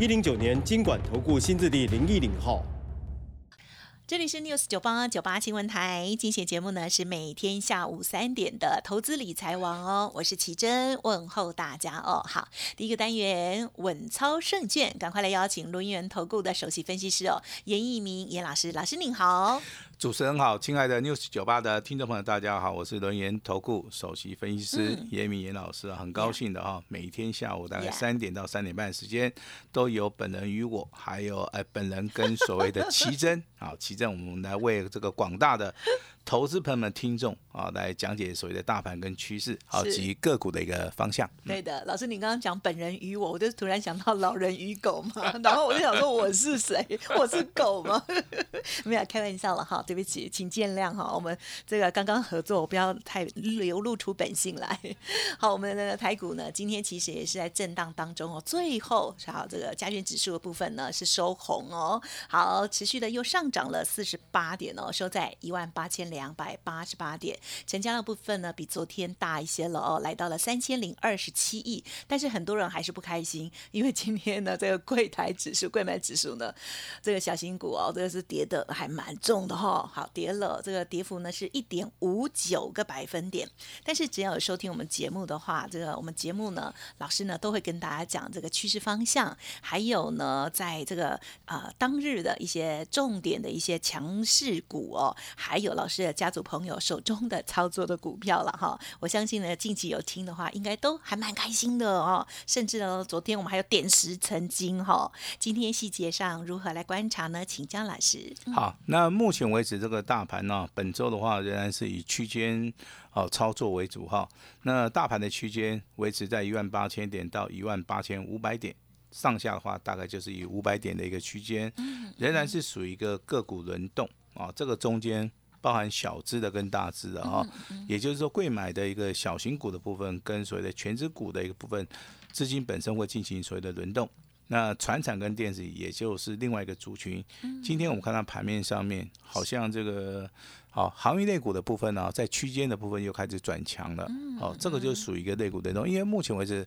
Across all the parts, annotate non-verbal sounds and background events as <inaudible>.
一零九年经管投顾新字地零一零号。这里是 News 九八九八新闻台，今选节目呢是每天下午三点的投资理财王哦，我是奇珍，问候大家哦。好，第一个单元稳操胜券，赶快来邀请轮源投顾的首席分析师哦，严一鸣严老师，老师您好。主持人好，亲爱的 News 九八的听众朋友，大家好，我是轮研投顾首席分析师严明严老师，很高兴的哈，每天下午大概三点到三点半时间，都有本人与我，还有哎本人跟所谓的奇珍。啊，奇珍，我们来为这个广大的。投资朋友们、听众啊，来讲解所谓的大盘跟趋势，好及个股的一个方向。对的，老师，你刚刚讲本人与我，我就突然想到老人与狗嘛，<laughs> 然后我就想说我是谁？<laughs> 我是狗吗？<laughs> 没有开玩笑了哈，对不起，请见谅哈。我们这个刚刚合作，我不要太流露出本性来。好，我们的台股呢，今天其实也是在震荡当中哦，最后好这个加权指数的部分呢是收红哦，好，持续的又上涨了四十八点哦，收在一万八千。两百八十八点，成交的部分呢比昨天大一些了哦，来到了三千零二十七亿。但是很多人还是不开心，因为今天呢这个柜台指数、柜买指数呢，这个小型股哦，这个是跌的还蛮重的哈。好，跌了，这个跌幅呢是一点五九个百分点。但是只要有收听我们节目的话，这个我们节目呢，老师呢都会跟大家讲这个趋势方向，还有呢在这个呃当日的一些重点的一些强势股哦，还有老师。家族朋友手中的操作的股票了哈，我相信呢，近期有听的话，应该都还蛮开心的哦。甚至呢，昨天我们还有点石成金哈。今天细节上如何来观察呢？请江老师。好，那目前为止这个大盘呢，本周的话仍然是以区间哦操作为主哈。那大盘的区间维持在一万八千点到一万八千五百点上下的话，大概就是以五百点的一个区间，仍然是属于一个个股轮动啊。这个中间。包含小资的跟大资的哈，也就是说，贵买的一个小型股的部分跟所谓的全资股的一个部分，资金本身会进行所谓的轮动。那船产跟电子也就是另外一个族群。今天我们看到盘面上面，好像这个好行业类股的部分呢，在区间的部分又开始转强了。哦，这个就属于一个类股轮动，因为目前为止。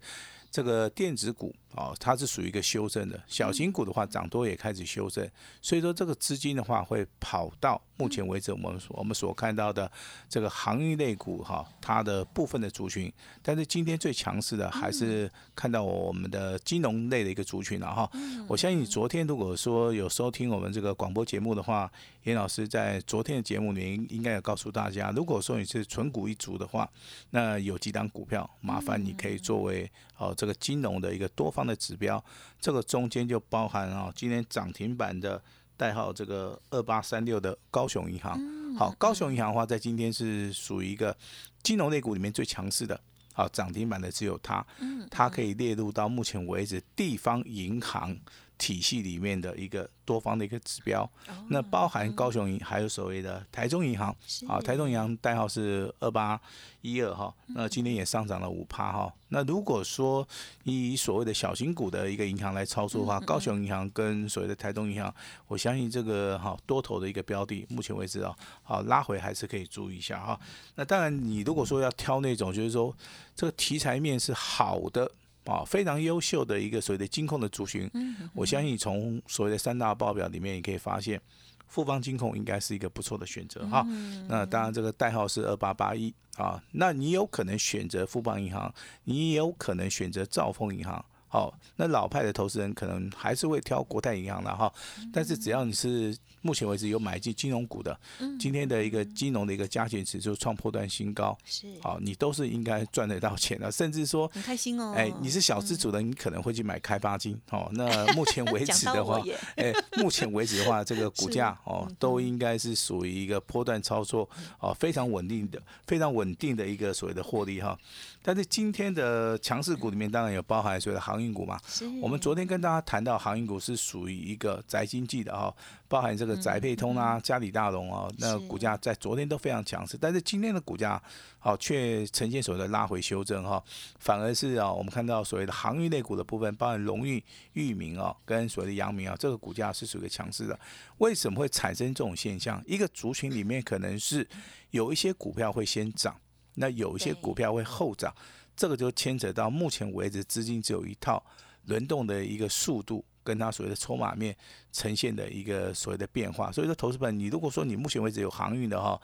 这个电子股啊，它是属于一个修正的，小型股的话涨多也开始修正，所以说这个资金的话会跑到目前为止我们我们所看到的这个行业类股哈，它的部分的族群，但是今天最强势的还是看到我们的金融类的一个族群了哈。我相信你昨天如果说有收听我们这个广播节目的话，严老师在昨天的节目里面应该有告诉大家，如果说你是纯股一族的话，那有几档股票，麻烦你可以作为哦这。这个金融的一个多方的指标，这个中间就包含啊，今天涨停板的代号这个二八三六的高雄银行。好，高雄银行的话，在今天是属于一个金融类股里面最强势的。好，涨停板的只有它，它可以列入到目前为止地方银行体系里面的一个。多方的一个指标，那包含高雄银，还有所谓的台中银行，啊，台中银行代号是二八一二哈，那今天也上涨了五趴哈。那如果说以所谓的小型股的一个银行来操作的话，高雄银行跟所谓的台中银行，我相信这个哈多头的一个标的，目前为止啊，好拉回还是可以注意一下哈。那当然，你如果说要挑那种，就是说这个题材面是好的。啊，非常优秀的一个所谓的金控的族群，我相信从所谓的三大报表里面，也可以发现富邦金控应该是一个不错的选择哈。那当然，这个代号是二八八一啊，那你有可能选择富邦银行，你也有可能选择兆丰银行。好，那老派的投资人可能还是会挑国泰银行的哈，但是只要你是目前为止有买进金融股的，今天的一个金融的一个加权指数创破断新高，是好，你都是应该赚得到钱的，甚至说很开心哦，哎，你是小资主的，你可能会去买开发金，哦，那 <laughs> 目前为止的话，哎，目前为止的话，这个股价哦，都应该是属于一个波段操作哦，非常稳定的，非常稳定的一个所谓的获利哈。但是今天的强势股里面，当然有包含所谓的行业。运股嘛。我们昨天跟大家谈到航运股是属于一个宅经济的哈、包含这个宅配通啊、嘉里大龙哦，那股价在昨天都非常强势，但是今天的股价好却呈现所谓的拉回修正哈、反而是啊我们看到所谓的航运类股的部分，包含龙运、裕民哦跟所谓的阳明啊，这个股价是属于强势的。为什么会产生这种现象？一个族群里面可能是有一些股票会先涨，那有一些股票会后涨，这个就牵扯到目前为止资金只有一套轮动的一个速度，跟它所谓的筹码面呈现的一个所谓的变化。所以说，投资本，你如果说你目前为止有航运的哈，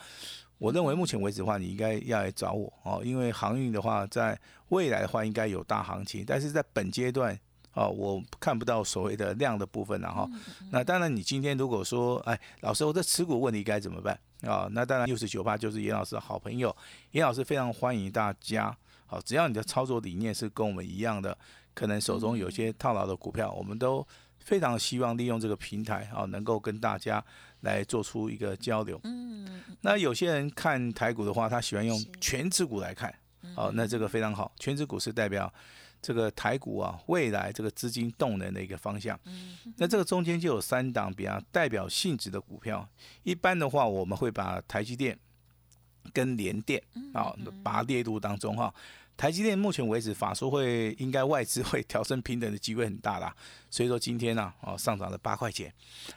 我认为目前为止的话，你应该要来找我哦，因为航运的话，在未来的话应该有大行情，但是在本阶段。哦，我看不到所谓的量的部分了哈。那当然，你今天如果说，哎，老师，我这持股问题该怎么办啊？那当然，六十九八就是严老师的好朋友，严老师非常欢迎大家。好，只要你的操作理念是跟我们一样的，可能手中有些套牢的股票，我们都非常希望利用这个平台啊，能够跟大家来做出一个交流。嗯，那有些人看台股的话，他喜欢用全指股来看，好，那这个非常好，全指股是代表这个台股啊未来这个资金动能的一个方向。那这个中间就有三档比较代表性质的股票，一般的话我们会把台积电跟联电啊把它列入当中哈。台积电目前为止，法说会应该外资会调升平等的机会很大啦，<laughs> 所以说今天呢、哦上涨了八块钱，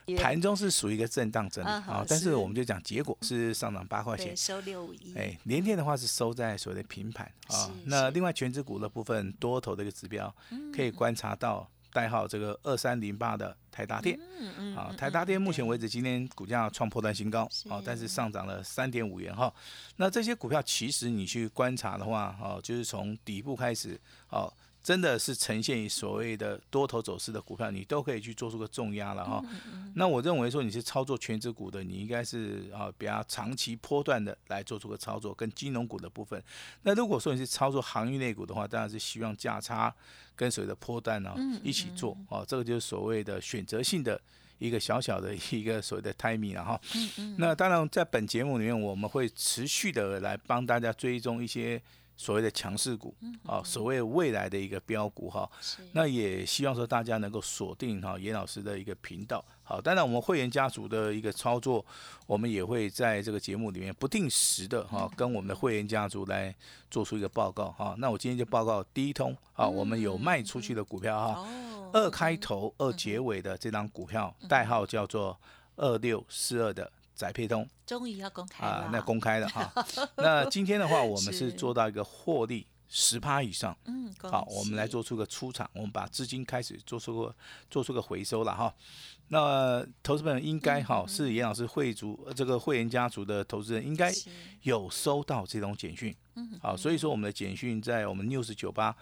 也盘中是属于一个震荡整理啊但是。是我们就讲结果是上涨八块钱。对，，收六五一，哎，联电的话是收在所谓的平盘啊那另外全指股的部分多头的一个指标，可以观察到代号这个二三零八的台达电嗯嗯啊嗯，台达电目前为止今天股价创破断新高啊，但是上涨了三点五元哈。那这些股票其实你去观察的话，哦，就是从底部开始哦。真的是呈现于所谓的多头走势的股票，你都可以去做出个重压了哈。那我认为说你是操作全指股的，你应该是啊比较长期波段的来做出个操作，跟金融股的部分。那如果说你是操作航运类股的话，当然是希望价差跟所谓的波段呢、一起做哦，这个就是所谓的选择性的。一个小小的一个所谓的 timing 了哈，那当然在本节目里面，我们会持续的来帮大家追踪一些所谓的强势股啊，所谓未来的一个标股哈，那也希望说大家能够锁定哈严老师的一个频道。好，当然我们会员家族的一个操作，我们也会在这个节目里面不定时的哈跟我们的会员家族来做出一个报告哈。那我今天就报告第一通啊，我们有卖出去的股票哈，哦，二开头二结尾的这张股票代号叫做二六四二的宅配通。终于要公开了啊，那公开了哈。<laughs> 那今天的话，我们是是做到一个获利十趴以上。嗯，好，我们来做出个出场，我们把资金开始做出个做出个回收了哈。那投资朋友应该哈是严老师会族呃这个会员家族的投资人应该有收到这种简讯，嗯好，所以说我们的简讯在我们 news 九八。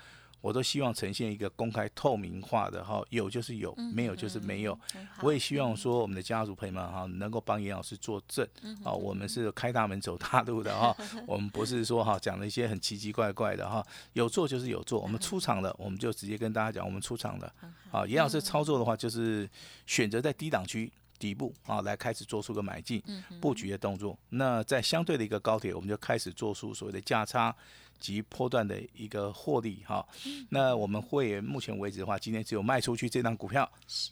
我都希望呈现一个公开透明化的哈，有就是有，没有就是没有。我也希望说我们的家族朋友们哈，能够帮严老师作证啊，我们是开大门走大路的哈，<laughs> 我们不是说哈讲了一些很奇奇怪怪的哈，有做就是有做，我们出场了，我们就直接跟大家讲我们出场了啊。严老师操作的话，就是选择在低档区。底部啊，来开始做出个买进布局的动作。那在相对的一个高铁，我们就开始做出所谓的价差及波段的一个获利哈。那我们会员目前为止的话，今天只有卖出去这张股票，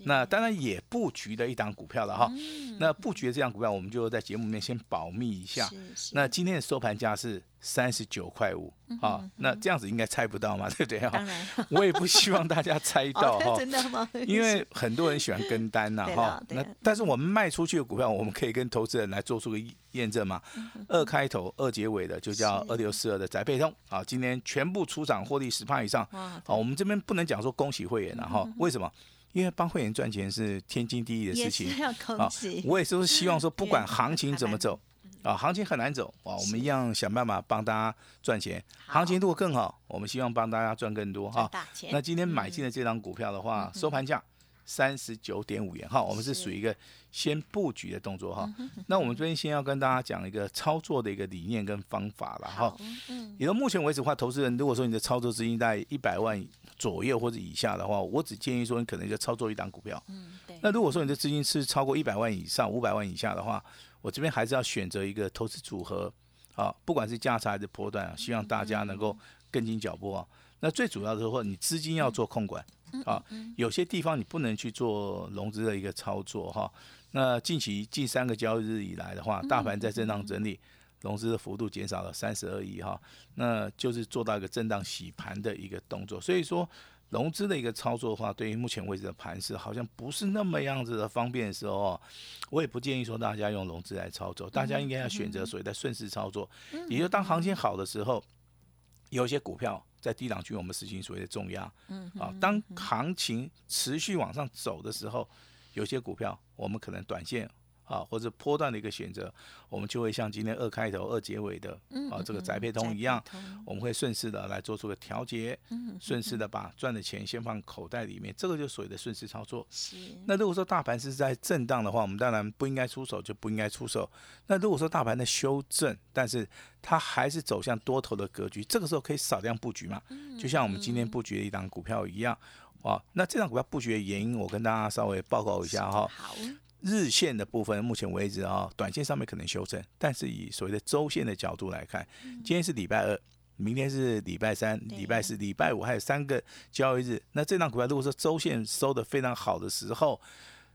那当然也布局的一档股票了哈。那布局的这张股票，我们就在节目里面先保密一下。那今天的收盘价是三十九块五啊，那这样子应该猜不到嘛，<laughs> 对不对当哈？然 <laughs> 我也不希望大家猜到 <laughs> 哦哈。真的吗？因为很多人喜欢跟单呐、哈那但是我们卖出去的股票，我们可以跟投资人来做出个验证嘛。二开头二结尾的就叫二六四二的宅配通啊，今天全部出场获利十趴以上。啊，好，我们这边不能讲说恭喜会员了哈，为什么？因为帮会员赚钱是天经地义的事情啊。我也是希望说，不管行情怎么走啊，行情很难走啊，我们一样想办法帮大家赚钱。行情如果更好，我们希望帮大家赚更多哈。那今天买进的这张股票的话，收盘价三十九点五元哈，我们是是属于一个先布局的动作哈。那我们这边先要跟大家讲一个操作的一个理念跟方法了哈好。，嗯，也到目前为止的话，投资人如果说你的操作资金在一百万左右或者以下的话，我只建议说你可能就操作一档股票。嗯，对，那如果说你的资金是超过一百万以上、五百万以下的话，我这边还是要选择一个投资组合啊，不管是价差还是波段啊，希望大家能够跟紧脚步啊。那最主要的是说，你资金要做控管啊，有些地方你不能去做融资的一个操作哈。那近期近三个交易日以来的话，大盘在震荡整理，融资的幅度减少了三十二亿哈，那就是做到一个震荡洗盘的一个动作。所以说，融资的一个操作的话，对于目前为止的盘势好像不是那么样子的方便的时候，我也不建议说大家用融资来操作，大家应该要选择所谓的顺势操作，也就当行情好的时候，有些股票。在低档区，我们实行所谓的重压。嗯，啊，当行情持续往上走的时候，有些股票我们可能短线。啊，或者波段的一个选择，我们就会像今天二开头二结尾的啊这个宅配通一样，我们会顺势的来做出个调节，顺势的把赚的钱先放口袋里面，这个就所谓的顺势操作。是。那如果说大盘是在震荡的话，我们当然不应该出手，就不应该出手。那如果说大盘的修正，但是它还是走向多头的格局，这个时候可以少量布局嘛？就像我们今天布局的一档股票一样。啊，那这张股票布局的原因，我跟大家稍微报告一下哈。好。日线的部分，目前为止啊，短线上面可能修正，但是以所谓的周线的角度来看，今天是礼拜二，明天是礼拜三、礼拜四、礼拜五，还有三个交易日。那这张股票如果说周线收的非常好的时候，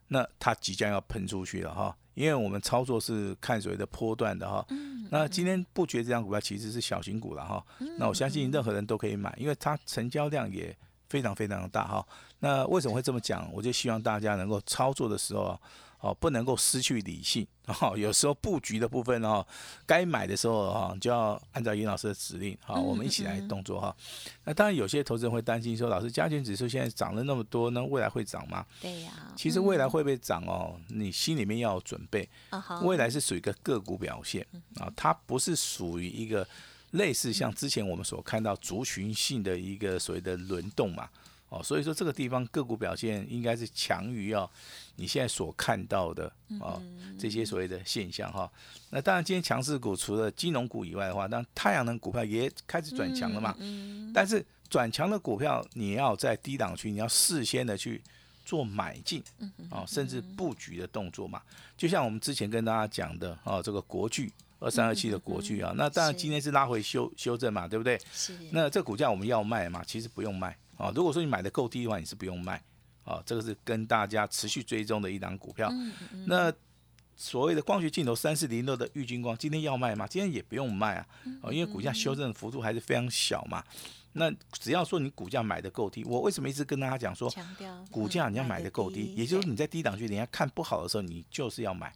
那它即将要喷出去了哈，因为我们操作是看所谓的波段的哈。那今天不觉这张股票其实是小型股了哈，那我相信任何人都可以买，因为它成交量也非常非常的大哈。那为什么会这么讲？我就希望大家能够操作的时候啊。哦，不能够失去理性哦。有时候布局的部分哦，该买的时候哈，就要按照严老师的指令哈，我们一起来动作哈。那当然，有些投资人会担心说，老师加权指数现在涨了那么多，那未来会涨吗？对呀。其实未来会不会涨哦？你心里面要有准备。未来是属于一个个股表现啊，它不是属于一个类似像之前我们所看到族群性的一个所谓的轮动嘛。哦，所以说这个地方个股表现应该是强于哦，你现在所看到的啊这些所谓的现象哈。那当然，今天强势股除了金融股以外的话，当然太阳能股票也开始转强了嘛。但是转强的股票，你要在低档区，你要事先的去做买进啊，甚至布局的动作嘛。就像我们之前跟大家讲的啊，这个国巨二三二七的国巨啊，那当然今天是拉回修修正嘛，对不对？是。那这股价我们要卖嘛？其实不用卖。啊，如果说你买的够低的话，你是不用卖。啊，这个是跟大家持续追踪的一档股票。那所谓的光学镜头三四零六的玉金光，今天要卖吗？今天也不用卖啊。啊，因为股价修正的幅度还是非常小嘛。那只要说你股价买的够低，我为什么一直跟大家讲说，股价你要买的够低，也就是你在低档区，人家看不好的时候，你就是要买。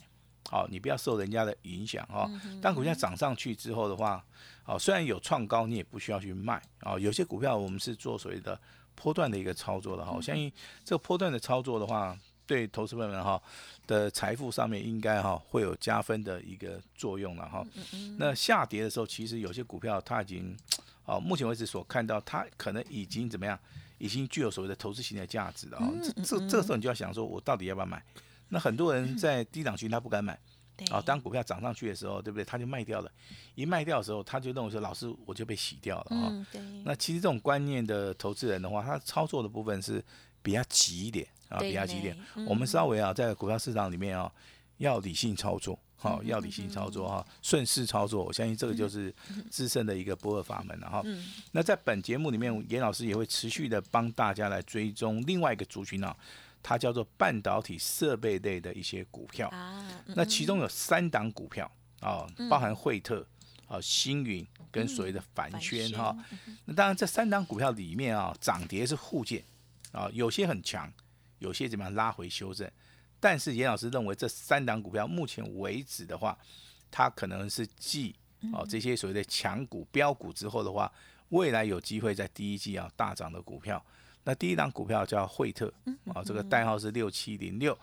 好，你不要受人家的影响哈。当股价涨上去之后的话。哦，虽然有创高，你也不需要去卖啊。有些股票我们是做所谓的波段的一个操作的哈。我相信这个波段的操作的话，对投资朋友们哈的财富上面应该哈会有加分的一个作用了哈。那下跌的时候，其实有些股票它已经，哦，目前为止所看到它可能已经怎么样，已经具有所谓的投资型的价值了啊。这这这个时候你就要想说，我到底要不要买？那很多人在低档区他不敢买。<laughs> 啊，当股票涨上去的时候，对不对？他就卖掉了。一卖掉的时候，他就认为说：“老师，我就被洗掉了。”啊，那其实这种观念的投资人的话，他操作的部分是比较急一点啊，比较急一点。我们稍微啊，在股票市场里面啊，要理性操作，好，要理性操作哈，顺势操作。我相信这个就是制胜的一个不二法门了哈。那在本节目里面，严老师也会持续的帮大家来追踪另外一个族群啊。它叫做半导体设备类的一些股票啊，那其中有三档股票啊，包含惠特啊、星云跟所谓的凡轩哈。那当然这三档股票里面啊，涨跌是互见啊，有些很强，有些怎么样拉回修正。但是严老师认为这三档股票目前为止的话，它可能是继啊这些所谓的强股标股之后的话，未来有机会在第一季啊大涨的股票。那第一档股票叫惠特，啊，这个代号是六七零六，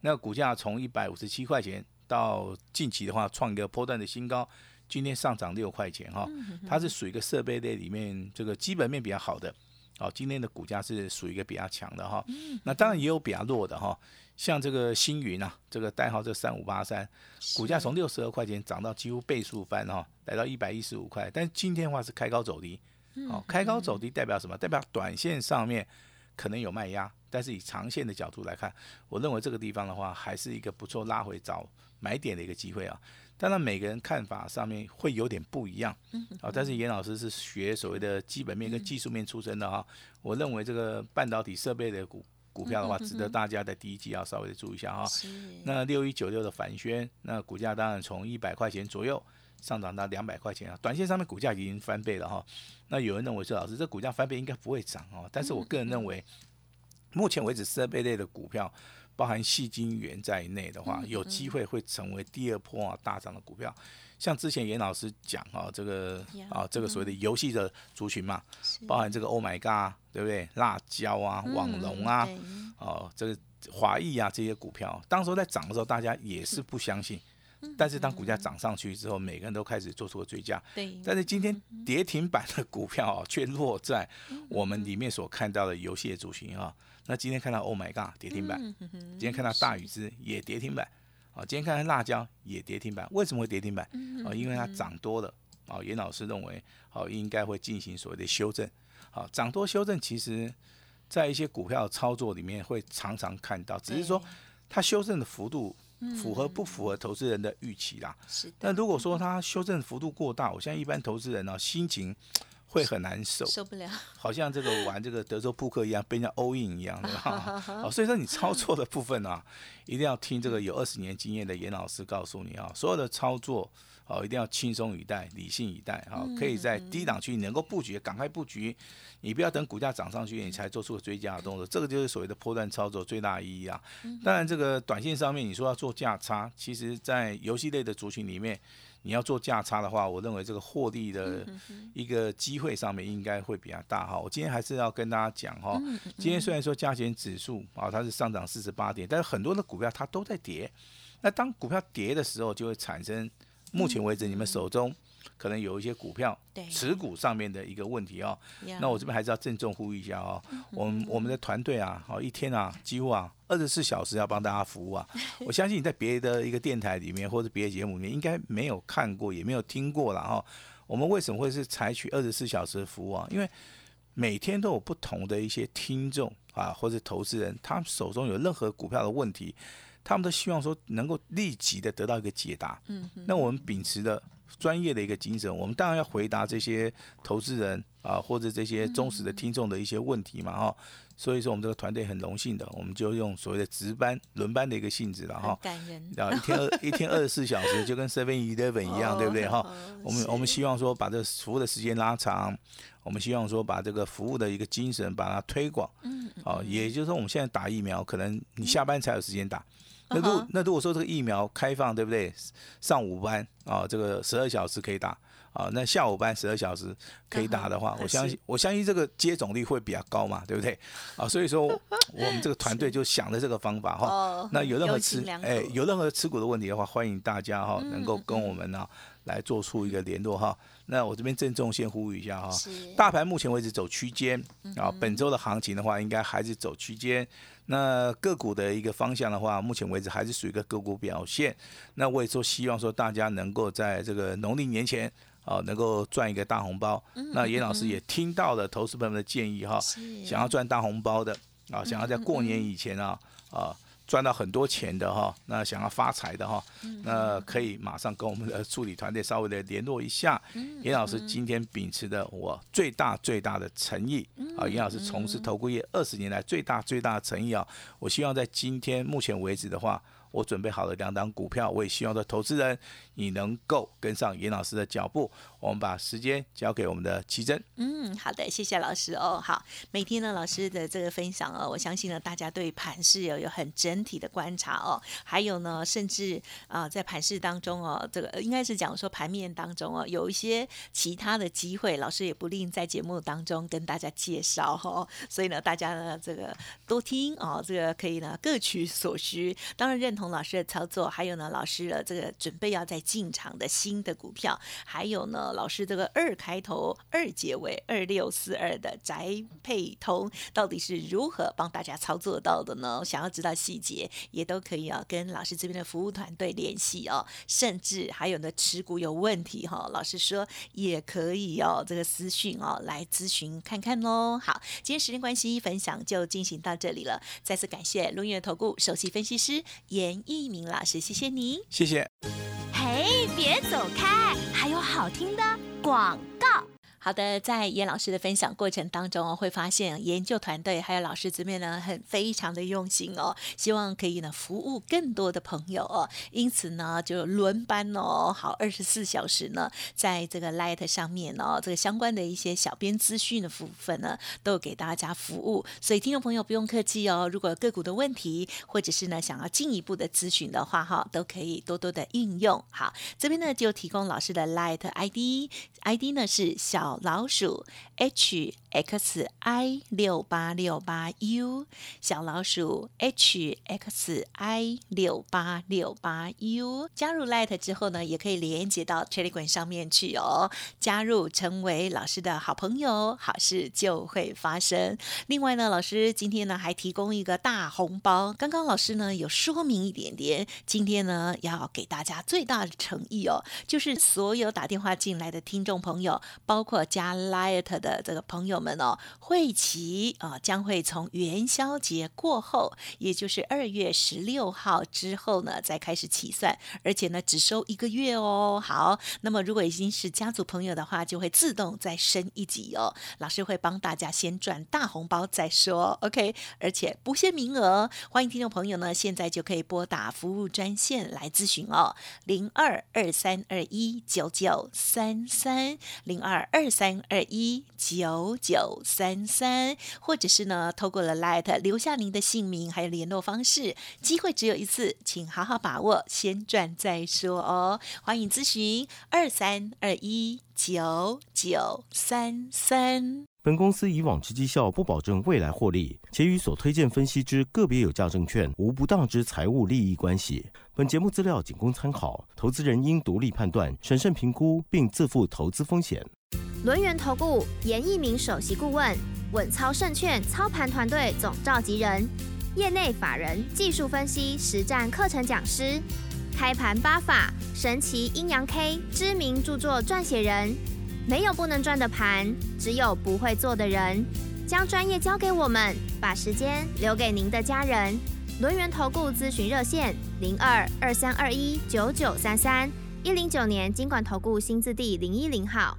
那股价从一百五十七块钱到近期的话创一个波段的新高，今天上涨六块钱哈，它是属于一个设备类里面这个基本面比较好的，哦，今天的股价是属于一个比较强的哈，那当然也有比较弱的哈，像这个星云啊，这个代号这三五八三，股价从六十二块钱涨到几乎倍数翻哈，来到一百一十五块，但今天的话是开高走低。好，开高走低代表什么？代表短线上面可能有卖压，但是以长线的角度来看，我认为这个地方的话，还是一个不错拉回找买点的一个机会啊。当然，每个人看法上面会有点不一样，啊，但是严老师是学所谓的基本面跟技术面出身的哈，我认为这个半导体设备的股股票的话，值得大家在第一季要稍微的注意一下哈。那六一九六的凡轩，那股价当然从一百块钱左右上涨到两百块钱啊，短线上面股价已经翻倍了哈。那有人认为说，老师这股价翻倍应该不会涨哦，但是我个人认为，目前为止设备类的股票。包含细晶元在内的话，有机会会成为第二波啊大涨的股票。像之前严老师讲啊，这个啊这个所谓的游戏的族群嘛，包含这个 Oh my God，对不对？辣椒啊，网龙啊，哦这个华裔啊这些股票，当时在涨的时候，大家也是不相信。但是当股价涨上去之后，每个人都开始做出了追加。对。但是今天跌停板的股票啊，却落在我们里面所看到的游戏的主群啊。那今天看到 Oh my God 跌停板，今天看到大禹之也跌停板，啊，今天看到辣椒也跌停板，为什么会跌停板？啊，因为它涨多了，啊，严老师认为，好应该会进行所谓的修正，好，涨多修正，其实在一些股票操作里面会常常看到，只是说它修正的幅度符合不符合投资人的预期啦。是。那如果说它修正幅度过大，我现在一般投资人呢心情。会很难受，受不了，<laughs> 好像这个玩这个德州扑克一样，被人家 all in 一样的哈。<laughs> 哦，所以说你操作的部分啊，一定要听这个有二十年经验的严老师告诉你啊，所有的操作哦，一定要轻松以待，理性以待啊，可以在低档区能够布局，赶快布局，你不要等股价涨上去，你才做出追加的动作，这个就是所谓的破断操作最大意义啊。当然，这个短线上面你说要做价差，其实在游戏类的族群里面。你要做价差的话，我认为这个获利的一个机会上面应该会比较大哈。我今天还是要跟大家讲哈，今天虽然说加权指数啊它是上涨四十八点，但是很多的股票它都在跌。那当股票跌的时候，就会产生目前为止你们手中。可能有一些股票持股上面的一个问题哦，那我这边还是要郑重呼吁一下哦，我们我们的团队啊，好一天啊，几乎啊二十四小时要帮大家服务啊。<laughs> 我相信你在别的一个电台里面或者别的节目里面应该没有看过，也没有听过了哈。我们为什么会是采取二十四小时的服务啊？因为每天都有不同的一些听众啊，或者投资人，他们手中有任何股票的问题，他们都希望说能够立即的得到一个解答。嗯，那我们秉持的。专业的一个精神，我们当然要回答这些投资人啊，或者这些忠实的听众的一些问题嘛，哈。所以说，我们这个团队很荣幸的，我们就用所谓的值班轮班的一个性质了，哈。感人。然后一天二 <laughs> 一天二十四小时，就跟 Seven Eleven 一样，对不对，哈？我们我们希望说把这服务的时间拉长，我们希望说把这个服务的一个精神把它推广。嗯。哦，也就是说，我们现在打疫苗，可能你下班才有时间打。那如那如果说这个疫苗开放，对不对？上午班啊，这个十二小时可以打啊，那下午班十二小时可以打的话，我相信我相信这个接种率会比较高嘛，对不对？啊，所以说 <laughs> 我们这个团队就想的这个方法哈。那有任何持哎有任何持股的问题的话，欢迎大家哈能够跟我们呢来做出一个联络哈。那我这边郑重先呼吁一下哈，大盘目前为止走区间啊，本周的行情的话，应该还是走区间。那个股的一个方向的话，目前为止还是属于一个个股表现。那我也说希望说大家能够在这个农历年前啊，能够赚一个大红包。那严老师也听到了投资朋友们的建议哈，想要赚大红包的啊，想要在过年以前啊啊。赚到很多钱的哈，那想要发财的哈，那可以马上跟我们的助理团队稍微的联络一下。严老师今天秉持的我最大最大的诚意啊，严老师从事投顾业二十年来最大最大的诚意啊，我希望在今天目前为止的话。我准备好了两档股票，我也希望的投资人你能够跟上严老师的脚步。我们把时间交给我们的奇珍。嗯，好的，谢谢老师哦。好，每天呢老师的这个分享哦，我相信呢大家对盘市有有很整体的观察哦。还有呢，甚至啊在盘市当中哦，这个应该是讲说盘面当中哦，有一些其他的机会，老师也不吝在节目当中跟大家介绍哈。所以呢，大家呢这个多听哦，这个可以呢各取所需。当然认同。老师的操作，还有呢，老师的这个准备要在进场的新的股票，还有呢，老师这个二开头二结尾二六四二的宅配通，到底是如何帮大家操作到的呢？想要知道细节，也都可以啊，跟老师这边的服务团队联系哦。甚至还有呢，持股有问题哈，老师说也可以哦，这个私讯哦来咨询看看喽。好，今天时间关系，分享就进行到这里了。再次感谢龙源投顾首席分析师严一鸣老师，谢谢你，谢谢。嘿，别走开，还有好听的广告。好的，在严老师的分享过程当中哦，会发现研究团队还有老师这边呢，很非常的用心哦，希望可以呢服务更多的朋友哦，因此呢就轮班哦，好二十四小时呢，在这个 Light 上面哦，这个相关的一些小编资讯的部分呢，都给大家服务，所以听众朋友不用客气哦，如果个股的问题，或者是呢想要进一步的咨询的话哈，都可以多多的运用。好，这边呢就提供老师的 Light ID，ID 呢是小。老鼠 H X I 六八六八 U 小老鼠 H X I 六八六八 U 加入 Light 之后呢，也可以连接到 Telegram 上面去哦。加入成为老师的好朋友，好事就会发生。另外呢，老师今天呢还提供一个大红包。刚刚老师呢有说明一点点，今天呢要给大家最大的诚意哦，就是所有打电话进来的听众朋友，包括加 Light 的这个朋友。们哦，会期啊将会从元宵节过后，也就是二月十六号之后呢，再开始起算，而且呢只收一个月哦。好，那么如果已经是家族朋友的话，就会自动再升一级哦。老师会帮大家先赚大红包再说，OK？而且不限名额，欢迎听众朋友呢现在就可以拨打服务专线来咨询哦，零二二三二一九九三三零二二三二一九九。九三三，或者是呢，透过了 Light 留下您的姓名还有联络方式，机会只有一次，请好好把握，先赚再说哦。欢迎咨询二三二一九九三三。本公司以往之绩效不保证未来获利，且与所推荐分析之个别有价证券无不当之财务利益关系。本节目资料仅供参考，投资人应独立判断、审慎评估，并自负投资风险。轮源投顾严一鸣首席顾问，稳操胜券操盘团队总召集人，业内法人技术分析实战课程讲师，开盘八法神奇阴阳 K 知名著作撰写人。没有不能赚的盘，只有不会做的人。将专业交给我们，把时间留给您的家人。轮源投顾咨询热线：零二二三二一九九三三一零九年经管投顾新字第零一零号。